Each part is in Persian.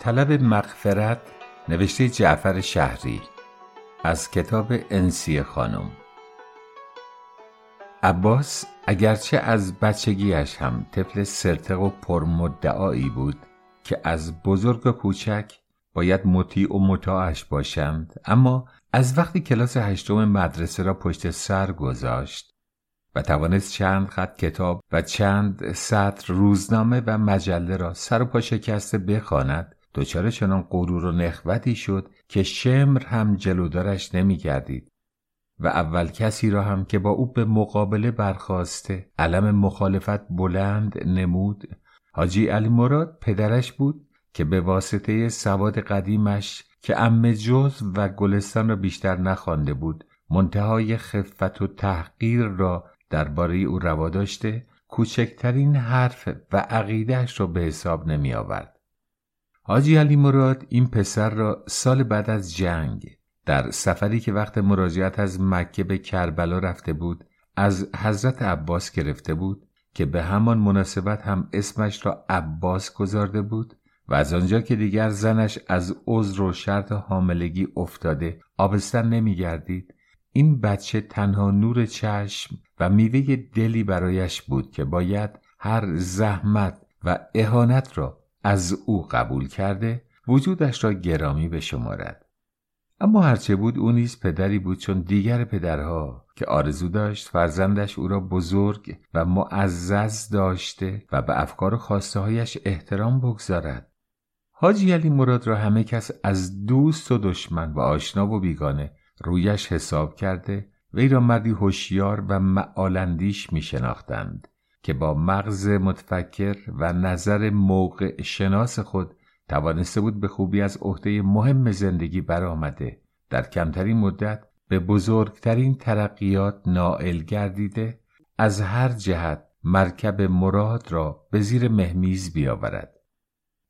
طلب مغفرت نوشته جعفر شهری از کتاب انسی خانم. عباس اگرچه از بچگیش هم طفل سرتق و پرمدعایی بود که از بزرگ و کوچک باید مطیع و مطاعش باشند اما از وقتی کلاس هشتم مدرسه را پشت سر گذاشت و توانست چند خط کتاب و چند سطر روزنامه و مجله را سر و پا شکسته بخواند دچار چنان غرور و نخوتی شد که شمر هم جلودارش نمیگردید و اول کسی را هم که با او به مقابله برخواسته علم مخالفت بلند نمود حاجی علی مراد پدرش بود که به واسطه سواد قدیمش که ام جز و گلستان را بیشتر نخوانده بود منتهای خفت و تحقیر را درباره او روا داشته کوچکترین حرف و عقیدهش را به حساب نمی آورد. حاجی علی مراد این پسر را سال بعد از جنگ در سفری که وقت مراجعت از مکه به کربلا رفته بود از حضرت عباس گرفته بود که به همان مناسبت هم اسمش را عباس گذارده بود و از آنجا که دیگر زنش از عذر و شرط حاملگی افتاده آبستن نمیگردید این بچه تنها نور چشم و میوه دلی برایش بود که باید هر زحمت و اهانت را از او قبول کرده وجودش را گرامی بشمارد اما هرچه بود او نیز پدری بود چون دیگر پدرها که آرزو داشت فرزندش او را بزرگ و معزز داشته و به افکار و خواسته هایش احترام بگذارد. حاجی علی مراد را همه کس از دوست و دشمن و آشنا و بیگانه رویش حساب کرده وی را مردی هوشیار و معالندیش می شناختند که با مغز متفکر و نظر موقع شناس خود توانسته بود به خوبی از عهده مهم زندگی برآمده. در کمترین مدت به بزرگترین ترقیات نائل گردیده از هر جهت مرکب مراد را به زیر مهمیز بیاورد.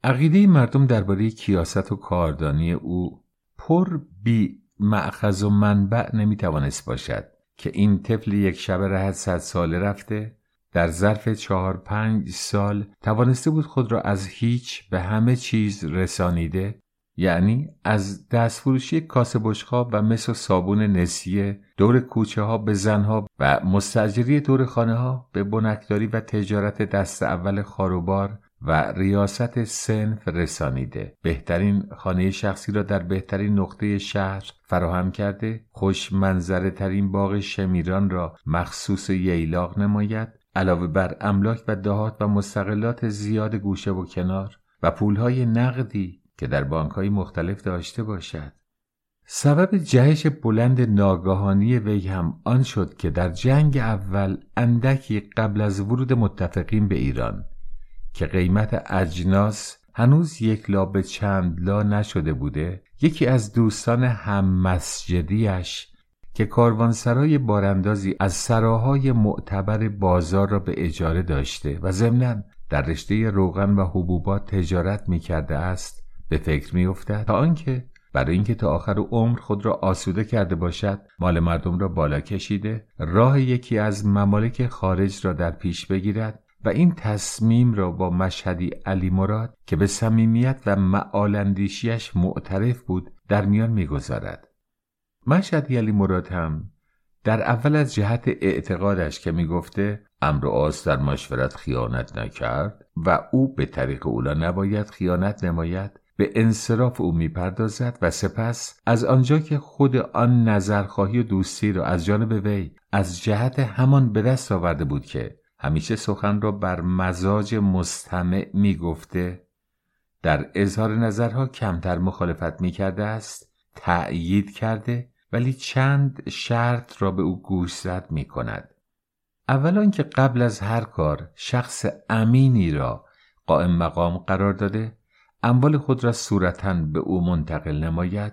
عقیده مردم درباره کیاست و کاردانی او پر بی معخذ و منبع نمی‌توانست باشد که این طفل یک شب رهت صد ساله رفته در ظرف چهار پنج سال توانسته بود خود را از هیچ به همه چیز رسانیده یعنی از دستفروشی کاسه بشخاب و مس و صابون نسیه دور کوچه ها به زنها و مستجری دور خانه ها به بنکداری و تجارت دست اول خاروبار و ریاست سنف رسانیده. بهترین خانه شخصی را در بهترین نقطه شهر فراهم کرده خوش منظره ترین باغ شمیران را مخصوص ییلاق نماید علاوه بر املاک و دهات و مستقلات زیاد گوشه و کنار و پولهای نقدی که در بانکهای مختلف داشته باشد. سبب جهش بلند ناگاهانی وی هم آن شد که در جنگ اول اندکی قبل از ورود متفقین به ایران که قیمت اجناس هنوز یک لا به چند لا نشده بوده یکی از دوستان هم مسجدیش که کاروانسرای باراندازی از سراهای معتبر بازار را به اجاره داشته و ضمنا در رشته روغن و حبوبات تجارت می کرده است به فکر می افتد تا آنکه برای اینکه تا آخر عمر خود را آسوده کرده باشد مال مردم را بالا کشیده راه یکی از ممالک خارج را در پیش بگیرد و این تصمیم را با مشهدی علی مراد که به صمیمیت و معالندیشیش معترف بود در میان می‌گذارد. مشهدی علی مراد هم در اول از جهت اعتقادش که می‌گفته امر آس در مشورت خیانت نکرد و او به طریق اولا نباید خیانت نماید به انصراف او می‌پردازد و سپس از آنجا که خود آن نظرخواهی و دوستی را از جانب وی از جهت همان به دست آورده بود که همیشه سخن را بر مزاج مستمع می گفته در اظهار نظرها کمتر مخالفت می کرده است تأیید کرده ولی چند شرط را به او گوش زد می کند. اولا که قبل از هر کار شخص امینی را قائم مقام قرار داده اموال خود را صورتا به او منتقل نماید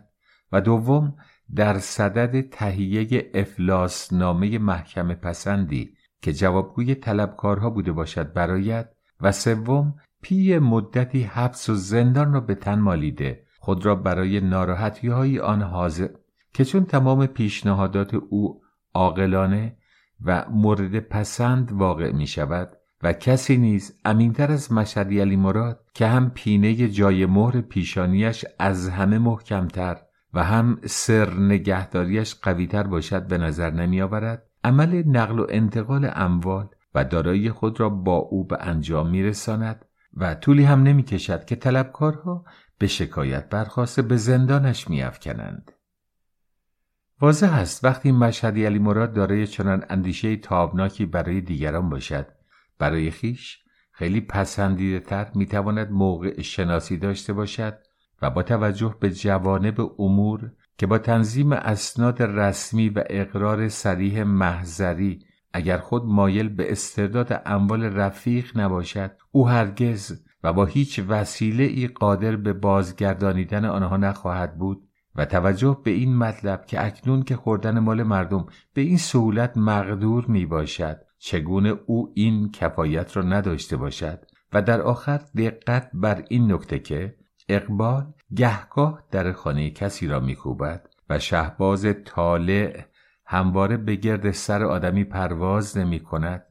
و دوم در صدد تهیه افلاس نامه محکمه پسندی که جوابگوی طلبکارها بوده باشد برایت و سوم پی مدتی حبس و زندان را به تن مالیده خود را برای ناراحتی های آن حاضر که چون تمام پیشنهادات او عاقلانه و مورد پسند واقع می شود و کسی نیز امینتر از مشهدی علی مراد که هم پینه جای مهر پیشانیش از همه محکمتر و هم سر نگهداریش قویتر باشد به نظر نمی آورد عمل نقل و انتقال اموال و دارایی خود را با او به انجام می رساند و طولی هم نمی کشد که طلبکارها به شکایت برخواسته به زندانش می افکنند. واضح است وقتی مشهدی علی مراد دارای چنان اندیشه تابناکی برای دیگران باشد برای خیش خیلی پسندیده تر می تواند موقع شناسی داشته باشد و با توجه به جوانب امور که با تنظیم اسناد رسمی و اقرار سریح محضری اگر خود مایل به استرداد اموال رفیق نباشد او هرگز و با هیچ وسیله ای قادر به بازگردانیدن آنها نخواهد بود. و توجه به این مطلب که اکنون که خوردن مال مردم به این سهولت مقدور می باشد چگونه او این کفایت را نداشته باشد؟ و در آخر دقت بر این نکته که اقبال گهگاه در خانه کسی را میکوبد و شهباز طالع همواره به گرد سر آدمی پرواز نمی کند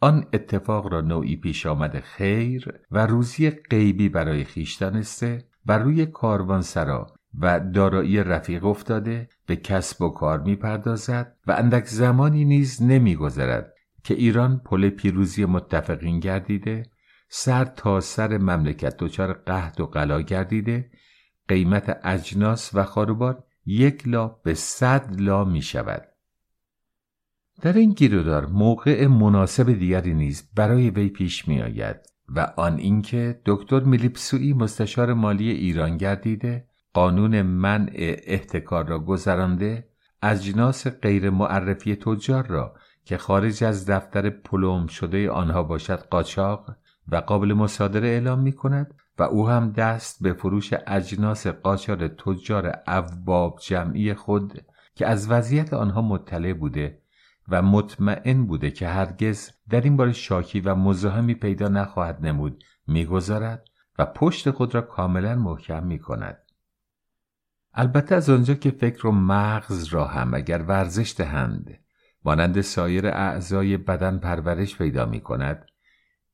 آن اتفاق را نوعی پیش آمده خیر و روزی غیبی برای خیش دانسته و روی کاروانسرا و دارایی رفیق افتاده به کسب و کار می پردازد و اندک زمانی نیز نمی گذرد که ایران پل پیروزی متفقین گردیده سر تا سر مملکت دچار قهد و قلا گردیده قیمت اجناس و خاروبار یک لا به صد لا می شود در این گیرودار موقع مناسب دیگری نیز برای وی پیش می آید و آن اینکه دکتر میلیپسوی مستشار مالی ایران گردیده قانون منع احتکار را گذرانده اجناس غیر معرفی تجار را که خارج از دفتر پلوم شده آنها باشد قاچاق و قابل مصادره اعلام می کند و او هم دست به فروش اجناس قاچار تجار اوباب جمعی خود که از وضعیت آنها مطلع بوده و مطمئن بوده که هرگز در این بار شاکی و مزاحمی پیدا نخواهد نمود می‌گذارد و پشت خود را کاملا محکم می کند. البته از آنجا که فکر و مغز را هم اگر ورزش دهند مانند سایر اعضای بدن پرورش پیدا می کند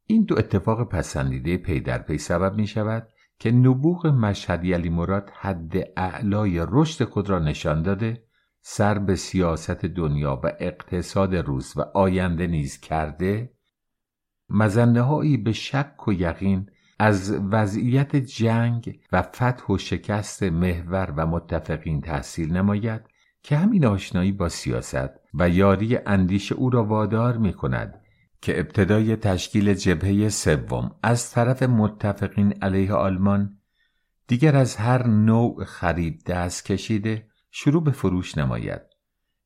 این دو اتفاق پسندیده پی در پی سبب می شود که نبوغ مشهدی علی مراد حد اعلای رشد خود را نشان داده سر به سیاست دنیا و اقتصاد روز و آینده نیز کرده مزنه به شک و یقین از وضعیت جنگ و فتح و شکست محور و متفقین تحصیل نماید که همین آشنایی با سیاست و یاری اندیش او را وادار می کند که ابتدای تشکیل جبهه سوم از طرف متفقین علیه آلمان دیگر از هر نوع خرید دست کشیده شروع به فروش نماید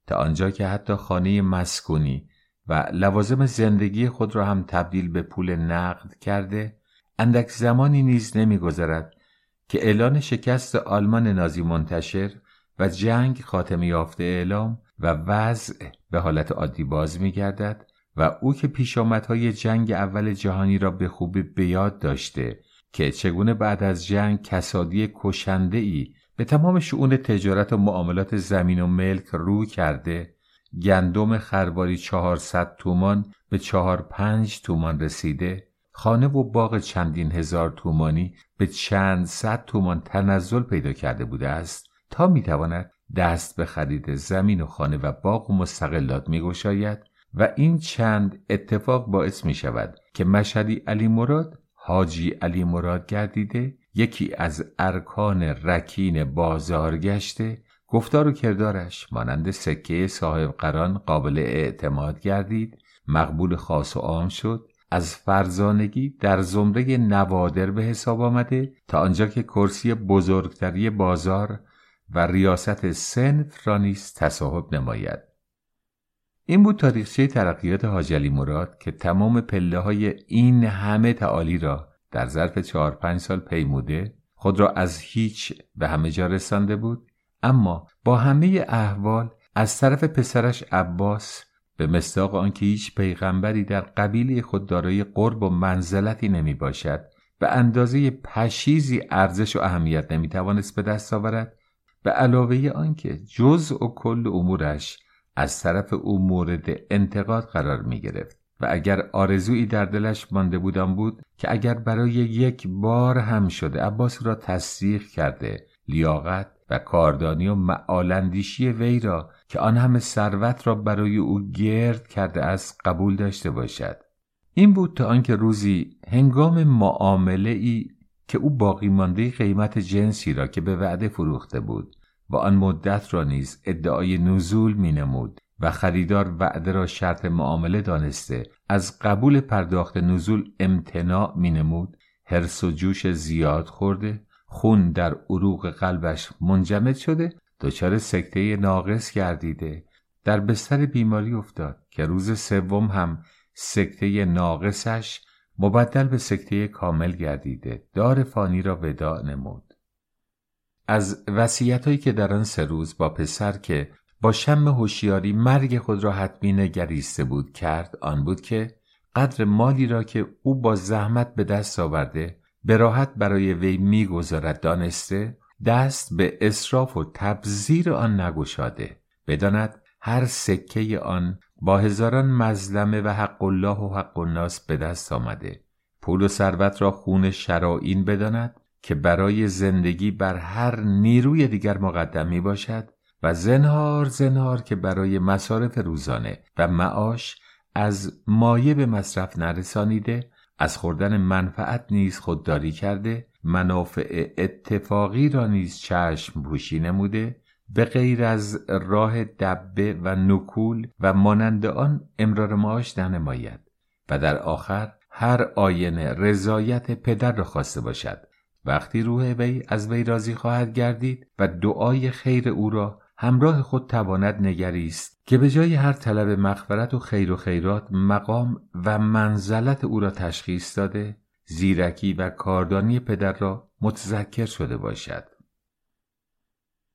تا آنجا که حتی خانه مسکونی و لوازم زندگی خود را هم تبدیل به پول نقد کرده اندک زمانی نیز نمیگذرد که اعلان شکست آلمان نازی منتشر و جنگ خاتمه یافته اعلام و وضع به حالت عادی باز می گردد و او که پیشامدهای جنگ اول جهانی را به خوبی به یاد داشته که چگونه بعد از جنگ کسادی کشنده ای به تمام شعون تجارت و معاملات زمین و ملک رو کرده گندم خرباری چهارصد تومان به چهار پنج تومان رسیده خانه و باغ چندین هزار تومانی به چند صد تومان تنزل پیدا کرده بوده است تا می‌تواند دست به خرید زمین و خانه و باغ و مستقلات میگشاید و این چند اتفاق باعث می شود که مشهدی علی مراد حاجی علی مراد گردیده یکی از ارکان رکین بازار گشته گفتار و کردارش مانند سکه صاحب قران قابل اعتماد گردید مقبول خاص و عام شد از فرزانگی در زمره نوادر به حساب آمده تا آنجا که کرسی بزرگتری بازار و ریاست سنف را نیز تصاحب نماید. این بود تاریخچه ترقیات حاجلی مراد که تمام پله های این همه تعالی را در ظرف چهار پنج سال پیموده خود را از هیچ به همه جا رسانده بود اما با همه احوال از طرف پسرش عباس به مستاق آنکه هیچ پیغمبری در قبیله خود دارای قرب و منزلتی نمی باشد به اندازه پشیزی ارزش و اهمیت نمی توانست به دست آورد به علاوه آنکه جزء و کل امورش از طرف او مورد انتقاد قرار می گرفت و اگر آرزویی در دلش مانده بودم بود که اگر برای یک بار هم شده عباس را تصدیق کرده لیاقت و کاردانی و معالندیشی وی را که آن همه ثروت را برای او گرد کرده از قبول داشته باشد. این بود تا آنکه روزی هنگام معامله ای که او باقی مانده قیمت جنسی را که به وعده فروخته بود و آن مدت را نیز ادعای نزول می نمود و خریدار وعده را شرط معامله دانسته از قبول پرداخت نزول امتناع می نمود حرس و جوش زیاد خورده خون در عروق قلبش منجمد شده دچار سکته ناقص گردیده. در بستر بیماری افتاد که روز سوم هم سکته ناقصش مبدل به سکته کامل گردیده. دار فانی را وداع نمود. از وسیعتهایی که در آن سه روز با پسر که با شم هوشیاری مرگ خود را حتمی نگریسته بود کرد آن بود که قدر مالی را که او با زحمت به دست آورده به راحت برای وی می‌گذارد دانسته دست به اصراف و تبذیر آن نگشاده. بداند هر سکه آن با هزاران مظلمه و حق الله و حق الناس به دست آمده. پول و ثروت را خون شرائین بداند که برای زندگی بر هر نیروی دیگر مقدم می باشد و زنهار زنهار که برای مصارف روزانه و معاش از مایه به مصرف نرسانیده از خوردن منفعت نیز خودداری کرده منافع اتفاقی را نیز چشم پوشی نموده به غیر از راه دبه و نکول و مانند آن امرار معاش ننماید و در آخر هر آینه رضایت پدر را خواسته باشد. وقتی روح وی از وی راضی خواهد گردید و دعای خیر او را همراه خود تواند نگریست که به جای هر طلب مغفرت و خیر و خیرات مقام و منزلت او را تشخیص داده زیرکی و کاردانی پدر را متذکر شده باشد.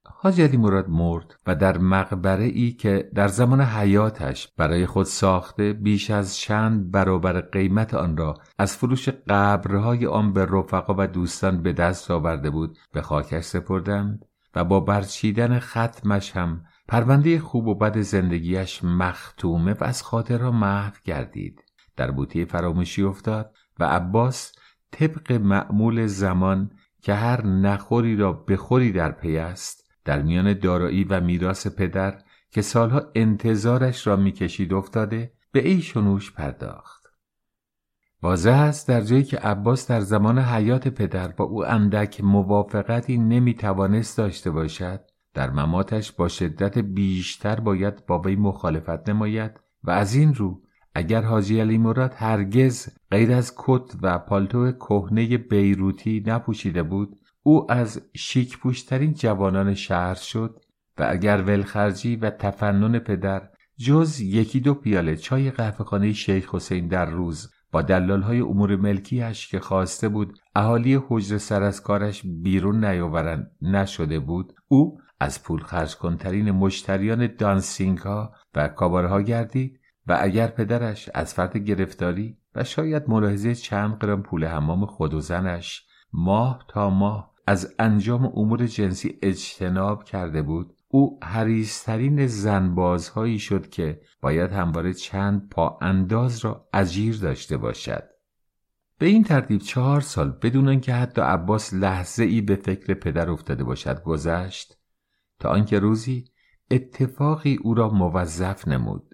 حاج علی مراد مرد و در مقبره ای که در زمان حیاتش برای خود ساخته بیش از چند برابر قیمت آن را از فروش قبرهای آن به رفقا و دوستان به دست آورده بود به خاکش سپردند و با برچیدن ختمش هم پرونده خوب و بد زندگیش مختومه و از خاطرها محو گردید. در بوتی فراموشی افتاد و عباس طبق معمول زمان که هر نخوری را بخوری در پی است در میان دارایی و میراث پدر که سالها انتظارش را می‌کشید افتاده به ای شنوش پرداخت. واضح است در جایی که عباس در زمان حیات پدر با او اندک موافقتی نمی‌توانست داشته باشد در مماتش با شدت بیشتر باید با وی مخالفت نماید و از این رو اگر حاجی علی مراد هرگز غیر از کت و پالتو کهنه بیروتی نپوشیده بود او از شیک پوشترین جوانان شهر شد و اگر ولخرجی و تفنن پدر جز یکی دو پیاله چای قهوهخانه شیخ حسین در روز با های امور ملکیش که خواسته بود اهالی حجر سر از کارش بیرون نیاورند نشده بود او از پول خرج کنترین مشتریان دانسینگ ها و کابارها گردید و اگر پدرش از فرد گرفتاری و شاید ملاحظه چند گرم پول حمام خود و زنش ماه تا ماه از انجام امور جنسی اجتناب کرده بود او حریسترین زنبازهایی شد که باید همواره چند پا انداز را اجیر داشته باشد. به این ترتیب چهار سال بدون آنکه حتی عباس لحظه ای به فکر پدر افتاده باشد گذشت تا آنکه روزی اتفاقی او را موظف نمود.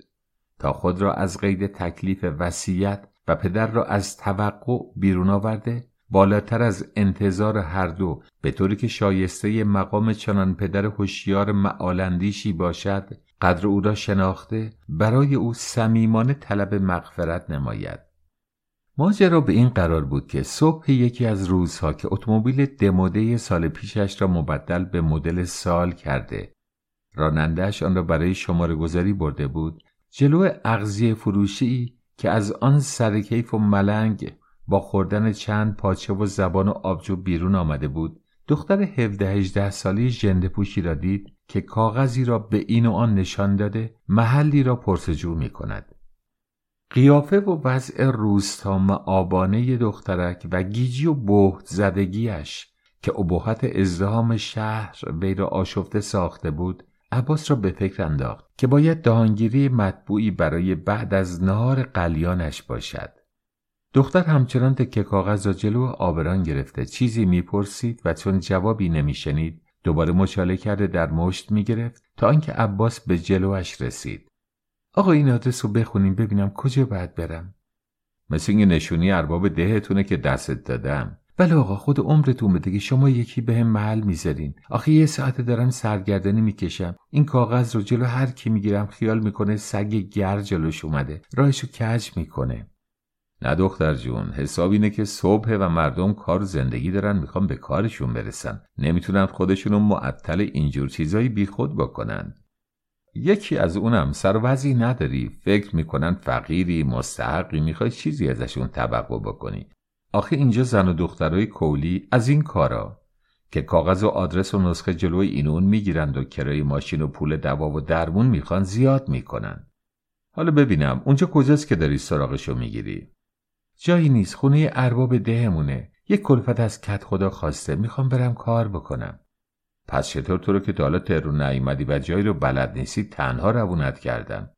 تا خود را از قید تکلیف وصیت و پدر را از توقع بیرون آورده بالاتر از انتظار هر دو به طوری که شایسته مقام چنان پدر هوشیار معالندیشی باشد قدر او را شناخته برای او صمیمانه طلب مغفرت نماید. ماجرا به این قرار بود که صبح یکی از روزها که اتومبیل دموده سال پیشش را مبدل به مدل سال کرده رانندهش آن را برای شماره گذاری برده بود جلو اغزی فروشی که از آن سرکیف و ملنگ با خوردن چند پاچه و زبان و آبجو بیرون آمده بود دختر 17 18 سالی ژنده پوشی را دید که کاغذی را به این و آن نشان داده محلی را پرسجو می کند قیافه و وضع روستا آبانه دخترک و گیجی و بهت زدگیش که ابهت ازدهام شهر وی را آشفته ساخته بود عباس را به فکر انداخت که باید دهانگیری مطبوعی برای بعد از نهار قلیانش باشد. دختر همچنان تکه کاغذ را جلو آبران گرفته چیزی می‌پرسید و چون جوابی نمیشنید دوباره مچاله کرده در مشت می‌گرفت تا آنکه عباس به جلوش رسید. آقا این آدرس رو بخونیم ببینم کجا باید برم. مثل این نشونی ارباب دهتونه که دستت دادم. بله آقا خود عمرتون که شما یکی به هم محل می‌ذارین. آخه یه ساعت دارم سرگردنی می‌کشم. این کاغذ رو جلو هر کی می‌گیرم خیال می‌کنه سگ گر جلوش اومده. راهشو کج می‌کنه. نه دختر جون حساب اینه که صبح و مردم کار زندگی دارن می‌خوام به کارشون برسن. نمی‌تونن خودشونو معطل اینجور چیزایی بیخود بکنن. یکی از اونم سروزی نداری. فکر می‌کنن فقیری مستحقی می‌خوای چیزی ازشون توقع بکنی. آخه اینجا زن و دخترای کولی از این کارا که کاغذ و آدرس و نسخه جلوی اینون می‌گیرند و کرای ماشین و پول دوا و درمون می‌خوان زیاد می‌کنن. حالا ببینم اونجا کجاست که داری سراغشو می‌گیری؟ جایی نیست خونه ارباب دهمونه. یک کلفت از کت خدا خواسته. می‌خوام برم کار بکنم. پس چطور تو رو که تا تهرون نیومدی و جایی رو بلد نیستی تنها روونت کردن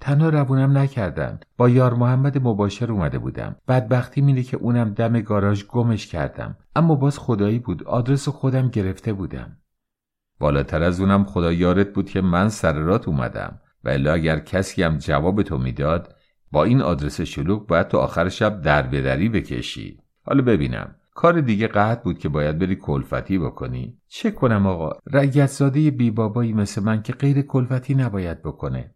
تنها روونم نکردن با یار محمد مباشر اومده بودم. بدبختی میده که اونم دم گاراژ گمش کردم. اما باز خدایی بود. آدرس خودم گرفته بودم. بالاتر از اونم خدا یارت بود که من سر رات اومدم. و الا اگر کسی هم جواب تو می‌داد با این آدرس شلوغ باید تو آخر شب در بدری بکشی. حالا ببینم. کار دیگه قطع بود که باید بری کلفتی بکنی. چه کنم آقا؟ رگت زاده بی بابایی مثل من که غیر کلفتی نباید بکنه.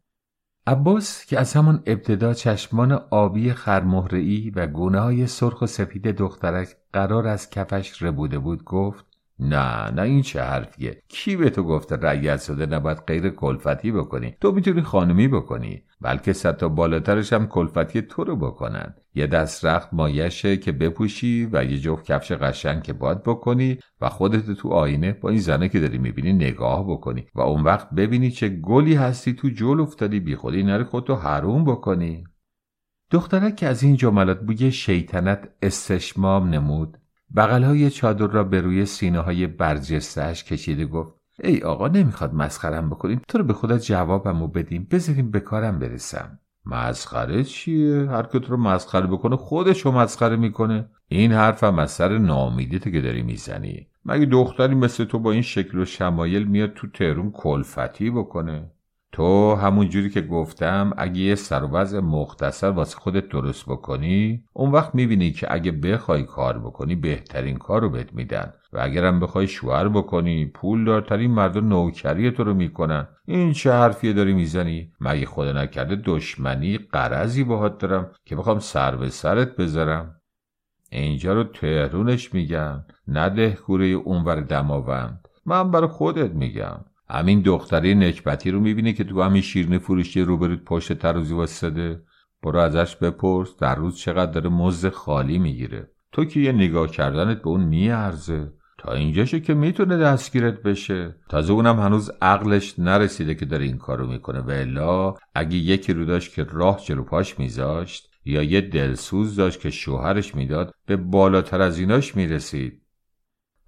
عباس که از همان ابتدا چشمان آبی خرمهرعی و گونه سرخ و سفید دخترک قرار از کفش ربوده بود گفت نه نه این چه حرفیه. کی به تو گفته رعیت شده نباید غیر کلفتی بکنی؟ تو می‌تونی خانمی بکنی. بلکه صد تا بالاترش هم کلفتی تو رو بکنن. یه دست رخت مایشه که بپوشی و یه جفت کفش قشنگ که باد بکنی و خودت تو آینه با این زنه که داری می‌بینی نگاه بکنی و اون وقت ببینی چه گلی هستی تو جل افتادی. بی خودی نری خودتو حروم بکنی. دخترک که از این جملات بوی شیطنت استشمام نمود. بغلهای چادر را به روی سینه های برجستهش کشیده گفت ای آقا نمی‌خواد مسخرم بکنیم. تو رو به خدا جوابمو بدیم. بذاریم به کارم برسم. مسخره چیه؟ هر که تو رو مسخره بکنه خودشو مسخره می‌کنه. این حرفم از سر نامیدیته که داری می‌زنی. مگه دختری مثل تو با این شکل و شمایل میاد تو تهرون کلفتی بکنه؟ تو همون جوری که گفتم اگه یه سر مختصر واسه خودت درست بکنی اون وقت می‌بینی که اگه بخوای کار بکنی بهترین کار رو بهت میدن. و اگرم بخوای شوهر بکنی پول دارترین مردم نوکری تو رو می‌کنن. این چه حرفیه داری می‌زنی؟ مگه خدا نکرده دشمنی قرضی باهات دارم که بخوام سر به سرت بذارم؟ اینجا رو تهرونش میگن نه دهکوره اونور دماوند. من برای خودت میگم. همین دختری نکبتی رو می‌بینی که تو همین شیرنی فروشی روبروت پشت ترازی واسده برو ازش بپرس در روز چقدر داره مزد خالی می‌گیره. تو که یه نگاه کردنت به اون میارزه. تا اینجاشه که می‌تونه دستگیرت بشه. تازه اونم هنوز عقلش نرسیده که داره این کارو می‌کنه. و الا اگه یکی رو داشت که راه جلو پاش میذاشت یا یه دلسوز داشت که شوهرش می‌داد به بالاتر از ایناش می‌رسید.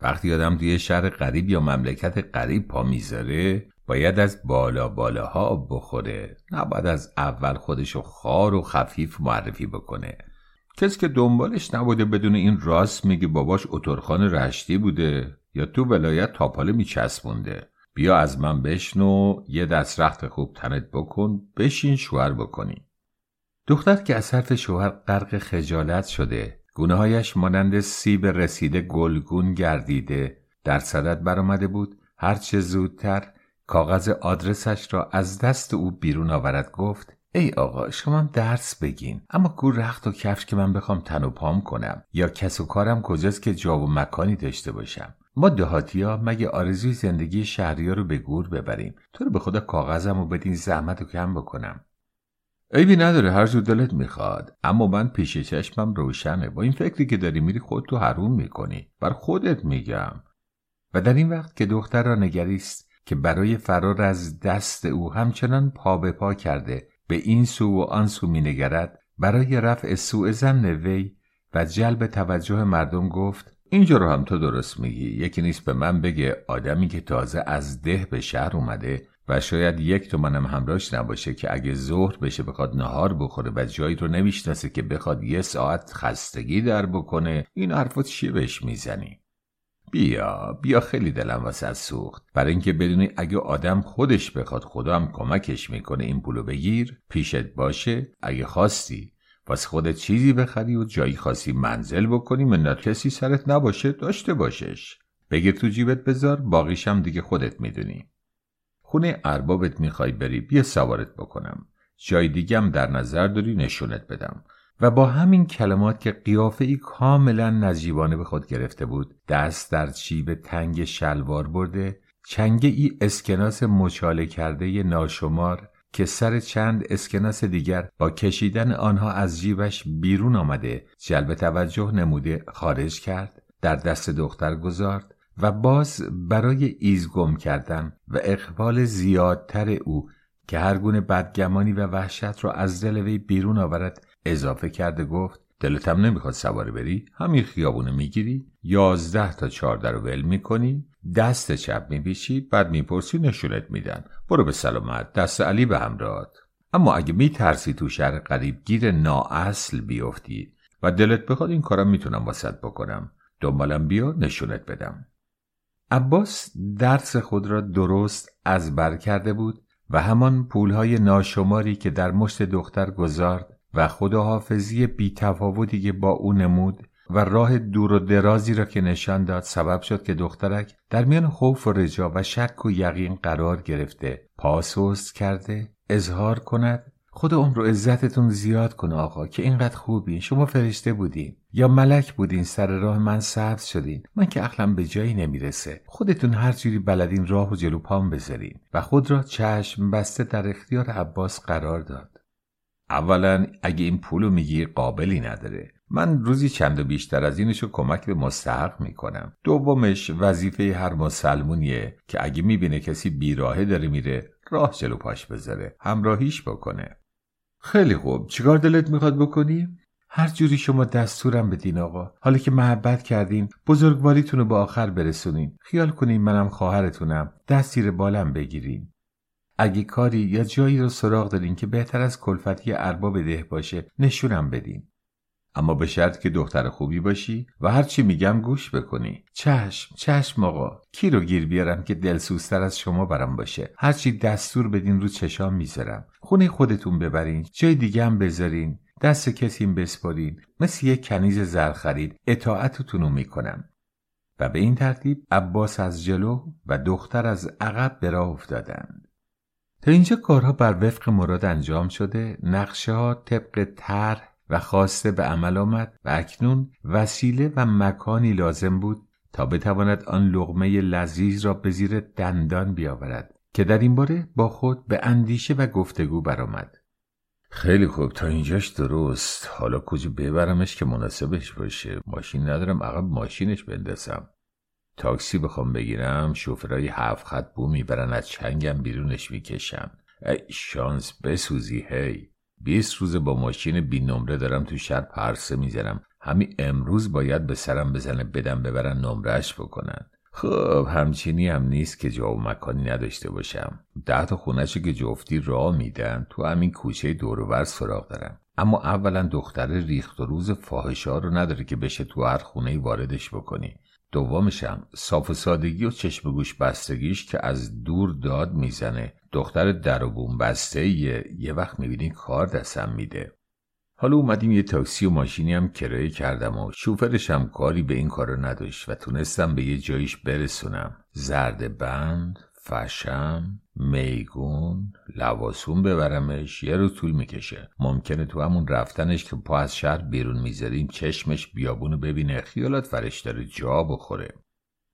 وقتی آدم توی شهر غریب یا مملکت غریب پا می‌ذاره باید از بالا بالاها آب بخوره. نباید از اول خودشو خار و خفیف معرفی بکنه. کسی که دنبالش نبوده بدون این راست میگه باباش اترخان رشتی بوده یا تو ولایت تاپاله میچسبونده. بیا از من بشنو یه دست رخت خوب تنت بکن بشین شوهر بکنی. دختر که از حرف شوهر غرق خجالت شده گونههایش مانند سیب رسیده گلگون گردیده در صدد برآمده بود. هرچه زودتر کاغذ آدرسش را از دست او بیرون آورد گفت ای آقا شما درس بگین اما گور رخت و کفش که من بخوام تن و پام کنم یا کس و کارم کجاست که جا و مکانی داشته باشم؟ ما ها مگه آرزوی زندگی شهری رو به گور ببریم؟ تو رو به خدا کاغذم و بدین زحمت رو کم بکنم. عیبی نداره هر جور دلت می‌خواد. اما من پیش چشمم روشنه. با این فکری که داری میری خود تو حروم می‌کنی. بر خودت میگم. و در این وقت که دختر را نگریست که برای فرار از دست او همچنان پا به پا کرده به این سو و آن سو مینگرد برای رفع سوء زن وی و جلب توجه مردم گفت اینجا رو هم تو درست میگی. یکی نیست به من بگه آدمی که تازه از ده به شهر اومده و شاید یک تومنم همراهش نباشه که اگه ظهر بشه بخواد نهار بخوره و جایی رو نمی‌شناسه که بخواد یه ساعت خستگی در بکنه این حرفا چیه بهش می‌زنی؟ بیا بیا خیلی دلم واسه سوخت. برای اینکه بدونی اگه آدم خودش بخواد خدا هم کمکش می‌کنه این پولو بگیر پیشت باشه. اگه خواستی واسه خودت چیزی بخری و جایی خاصی منزل بکنی منت کسی سرت نباشه داشته باشش. بگیر تو جیبت بذار باقیشم دیگه خودت می‌دونی. خونه اربابت می‌خوای بری بیا سوارت بکنم. جای دیگم در نظر داری نشونت بدم. و با همین کلمات که قیافه ای کاملا نجیبانه به خود گرفته بود دست در چیب تنگ شلوار برده چنگه ای اسکناس مچاله کرده ناشمار که سر چند اسکناس دیگر با کشیدن آنها از جیبش بیرون آمده جلب توجه نموده خارج کرد در دست دختر گذارد و باز برای ایز گم کردن و اقبال زیادتر او که هر گونه بدگمانی و وحشت را از دل وی بیرون آورد اضافه کرده گفت دلتم نمی‌خواد سواره بری؟ همین خیابونه می‌گیری؟ یازده تا چهارده رو ول می‌کنی؟ دست چپ میبیشی بعد می‌پرسی نشونت میدن. برو به سلامت دست علی به همراهت اما اگه میترسی تو شهر قریب گیر نااصل بیفتی و دلت بخواد این کارم می‌تونم واسط بکنم. دنبالم بیا نشونت بدم. عباس درس خود را درست از بر کرده بود و همان پولهای ناشماری که در مشت دختر گذارد و خداحافظی بی تفاوتی که با او نمود و راه دور و درازی را که نشان داد سبب شد که دخترک در میان خوف و رجا و شک و یقین قرار گرفته پاسوست کرده اظهار کند خود عمر و عزتتون زیاد کن آقا که اینقدر خوبین. شما فرشته بودین. یا ملک بودین. سر راه من سبز شدین. من که عقلم به جایی نمی‌رسه. خودتون هر جوری بلدین راه و جلو پام بذارین. و خود را چشم بسته در اختیار عباس قرار داد. اولا اگه این پولو میگی قابلی نداره. من روزی چند و بیشتر از اینشو کمک به مستحق می‌کنم. دومش وظیفه هر مسلمونیه که اگه می‌بینه کسی بیراهه داره میره راه جلو پاش بذاره. همراهیش بکنه. خیلی خوب. چیکار دلت می‌خواد بکنی؟ هر جوری شما دستورم بدین آقا. حالا که محبت کردین بزرگواریتون رو به آخر برسونین. خیال کنین منم خواهرتونم. دست بالم بگیرین. اگه کاری یا جایی رو سراغ دارین که بهتر از کلفتی ارباب ده باشه نشونم بدین. اما به شرط که دختر خوبی باشی و هرچی میگم گوش بکنی. چشم چشم آقا. کی رو گیر بیارم که دلسوزتر از شما برم باشه؟ هرچی دستور بدین رو چشام می‌ذارم. خونه خودتون ببرین جای دیگه هم بذارین. دست کسی بسپارین مثل یک کنیز زر خرید اطاعتتون رو می‌کنم. و به این ترتیب عباس از جلو و دختر از عقب به راه افتادند. تا اینجا کارها بر وفق مراد انجام شده نقشه ها طبق طرح و خواسته به عمل آمد و اکنون وسیله و مکانی لازم بود تا بتواند آن لغمه لذیذ را به زیر دندان بیاورد که در این باره با خود به اندیشه و گفتگو برآمد. خیلی خوب تا اینجاش درست. حالا کجا ببرمش که مناسبش باشه؟ ماشین ندارم عقب ماشینش بندازم. تاکسی بخوام بگیرم شوفرای هفت خط بو می‌برن از چنگم بیرونش می‌کشن. ای شانس بسوزی هی. بیست روز با ماشین بی نمره دارم تو شهر پرسه می‌زنم. همین امروز باید به سرم بزنه بدم ببرن نمرهش بکنن. خب همچینی هم نیست که جا و مکانی نداشته باشم. ده تا خونهشو که جفتی راه میدن تو همین کوچه دورور سراغ دارم. اما اولا دختر ریخت و روز فاحشا رو نداره که بشه تو هر خونه واردش بکنی. دومشم صاف و سادگی و چشم گوش بستگیش که از دور داد می‌زنه. دختر در و بوم بسته یه, یه وقت می‌بینی کار دستم میده. حالا اومدیم یه تاکسی و ماشینی هم کرایه کردم و شوفرشم کاری به این کارو نداشت و تونستم به یه جایش برسونم. زرد بند فشم میگون لواسون ببرمش یه رو طول می‌کشه. ممکنه تو همون رفتنش که پا از شهر بیرون می‌ذاریم چشمش بیابونو ببینه خیالات فرش داره جا بخوره.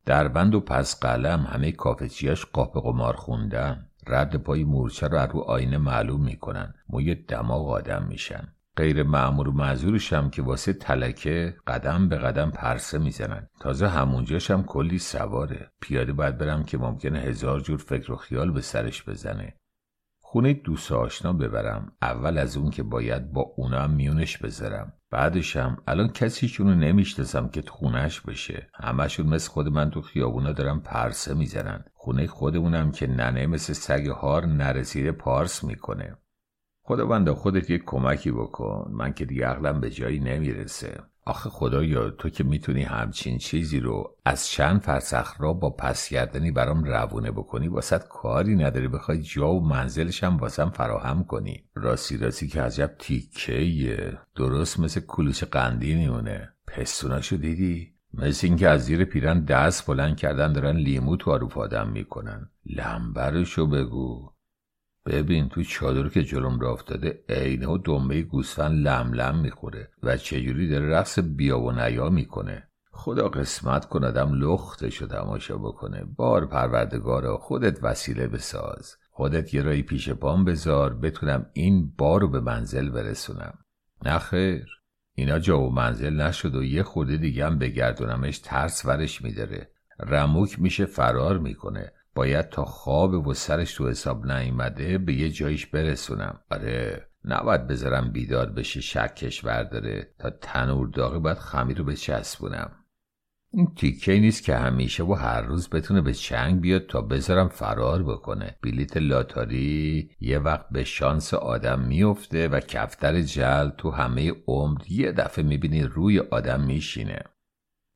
دربند و پس قلم همه کافچیاش قاپ قمار خوندن. رد پای مورچه رو رو آینه معلوم می‌کنن. موی دماغ آدم میشن. غیر معمور و معذورش هم که واسه تلکه قدم به قدم پرسه می‌زنن. تازه همونجاش هم کلی سواره. پیاده باید برم که ممکنه هزار جور فکر و خیال به سرش بزنه. خونه دوست آشنا ببرم. اول از اون که باید با اونا هم میونش بذارم. بعدشم الان کسیشونو نمی‌شناسم که تو خونهش بشه. همشون مثل خود من تو خیابونا دارن پرسه می‌زنن. خونه خودمونم که ننه مثل سگ هار نرسیده پارس می‌کنه. خداوندا خودت یک کمکی بکن. من که دیگه عقلم به جایی نمی‌رسه. آخه خدایا تو که می‌تونی همچین چیزی رو از چند فرسخ را با پسگردنی برام روونه بکنی واسط کاری نداری. بخوای جا و منزلش هم واسم فراهم کنی. راستی راستی که عجب تیکه درست مثل کلوچ قندی میمونه. پستوناشو دیدی؟ مثل اینکه از زیر پیرن دست بلند کردن دارن لیمو تو آروف آدم می‌کنن. لمبرشو بگو. ببین تو چادر که جلوم را افتاده عینه و دنبه گوسفند لم لم می‌خوره و چجوری داره رقص بیا و نیا می‌کنه. خدا قسمت کن آدم لخته تماشا بکنه. بار پروردگارا خودت وسیله بساز. خودت یه رایی پیش پام بذار بتونم این بار رو به منزل برسونم. نخیر اینا جا و منزل نشد و یه خورده دیگه هم بگردونمش ترس ورش میداره. رموک میشه فرار می‌کنه. باید تا خواب و سرش تو حساب نیمده به یه جایش برسونم. آره نباید بذارم بیدار بشه شکش برداره تا تنور داغی باید خمیر رو بچسبونم. این تیکه نیست که همیشه و هر روز بتونه به چنگ بیاد تا بذارم فرار بکنه. بلیت لاتاری یه وقت به شانس آدم میفته و کفتر جل تو همه عمر یه دفعه می‌بینی روی آدم میشینه.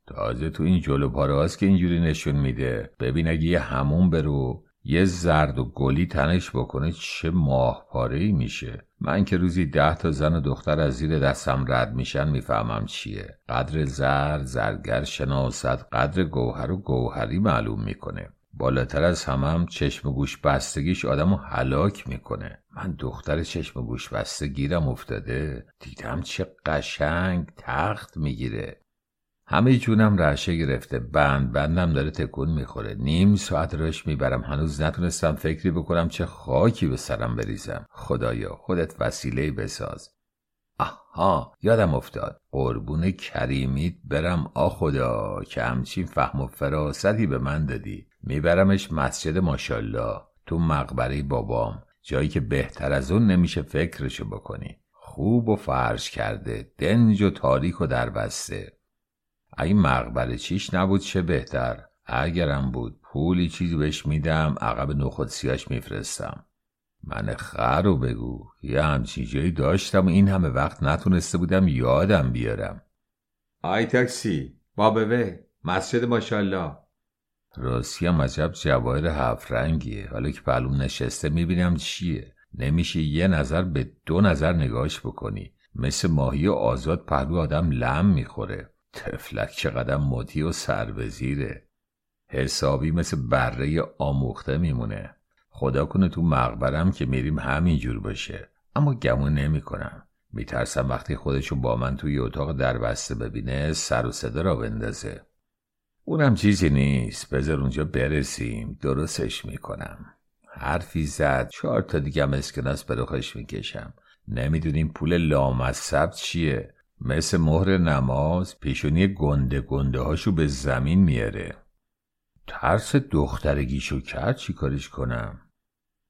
تازه تو این جلو پاره که اینجوری نشون میده. ببین اگه یه همون برو یه زرد و گلی تنش بکنه چه ماه پاره ای میشه. من که روزی ده تا زن و دختر از زیر دستم رد میشن می‌فهمم چیه. قدر زر زرگر شناست قدر گوهر و گوهری معلوم می‌کنه. بالاتر از همم هم چشم گوش بستگیش آدم رو حلاک می‌کنه. من دختر چشم گوش بسته گیرم افتاده. دیدم چه قشنگ تخت می‌گیره. همه جونم رعشه گرفته بند بندم داره تکون می‌خوره. نیم ساعت راش می‌برم هنوز نتونستم فکری بکنم چه خاکی به سرم بریزم. خدایا خودت وسیله بساز. آها یادم افتاد. قربون کریمیت برم. آ خدا که همچین فهم و فراستی به من دادی. میبرمش مسجد ماشالله تو مقبره بابام. جایی که بهتر از اون نمیشه فکرشو بکنی. خوب و فرش کرده. دنج و تاریک و دربسته. اگه مقبره چیش نبود چه بهتر؟ اگرم بود پولی چیزی بهش میدم عقب نخود سیاش میفرستم. من خر رو بگو. یه همچین جایی داشتم و این همه وقت نتونسته بودم یادم بیارم. آی تاکسی بابوه مسجد ماشالله راستی هم عجب جواهر هفت رنگیه. حالا که پلوم نشسته می‌بینم چیه. نمیشه یه نظر به دو نظر نگاش بکنی. مثل ماهی آزاد پهلو آدم لم می‌خوره. تفلک چقدر مدی و سربزیره. حسابی مثل بره آموخته میمونه. خدا کنه تو مقبرم که میریم همینجور باشه. اما گمون نمی‌کنم. میترسم وقتی خودشو با من توی اتاق دربسته ببینه سر و صدا را بندازه. اونم چیزی نیست. بذار اونجا برسیم. درستش می‌کنم. حرفی زد. چهار تا دیگه اسکناس به رخش می‌کشم. نمی‌دونیم پول لامصب چیه. مثل مهر نماز پیشونی گنده گنده هاشو به زمین میاره. ترس دخترگیشو کرد چی کارش کنم؟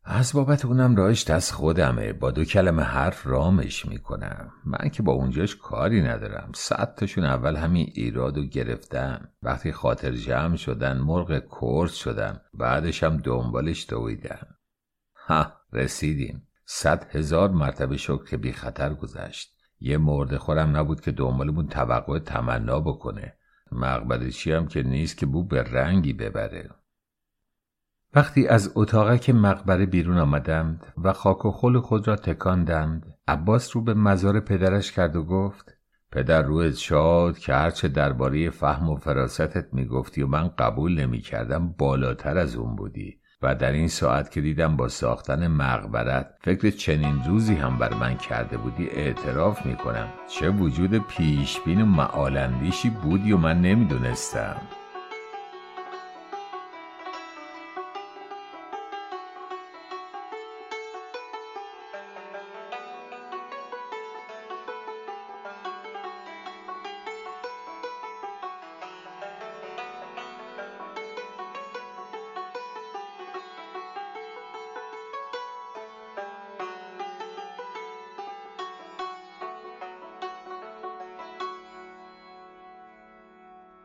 از بابت اونم راهش دست خودمه. با دو کلمه حرف رامش می‌کنم. من که با اونجاش کاری ندارم. صد تاشون اول همین ایرادو گرفتن. وقتی خاطر جمع شدن مرغ کرد شدن. بعدش هم دنبالش دویدن. ها رسیدیم. صد هزار مرتبه شکر که بی خطر گذشت. یه مرده خورم نبود که دنبالمون توقع تمنا بکنه. مقبره هم که نیست که بو به رنگی ببره. وقتی از اتاقک مقبره بیرون آمدند و خاک و خل خود را تکاندند عباس رو به مزار پدرش کرد و گفت پدر رویت شاد که هرچه درباره فهم و فراستت می‌گفتی و من قبول نمی‌کردم بالاتر از اون بودی. و در این ساعت که دیدم با ساختن مقبرت فکر چنین روزی هم بر من کرده بودی اعتراف می‌کنم. چه وجود پیشبین و معالندیشی بودی و من نمی‌دونستم.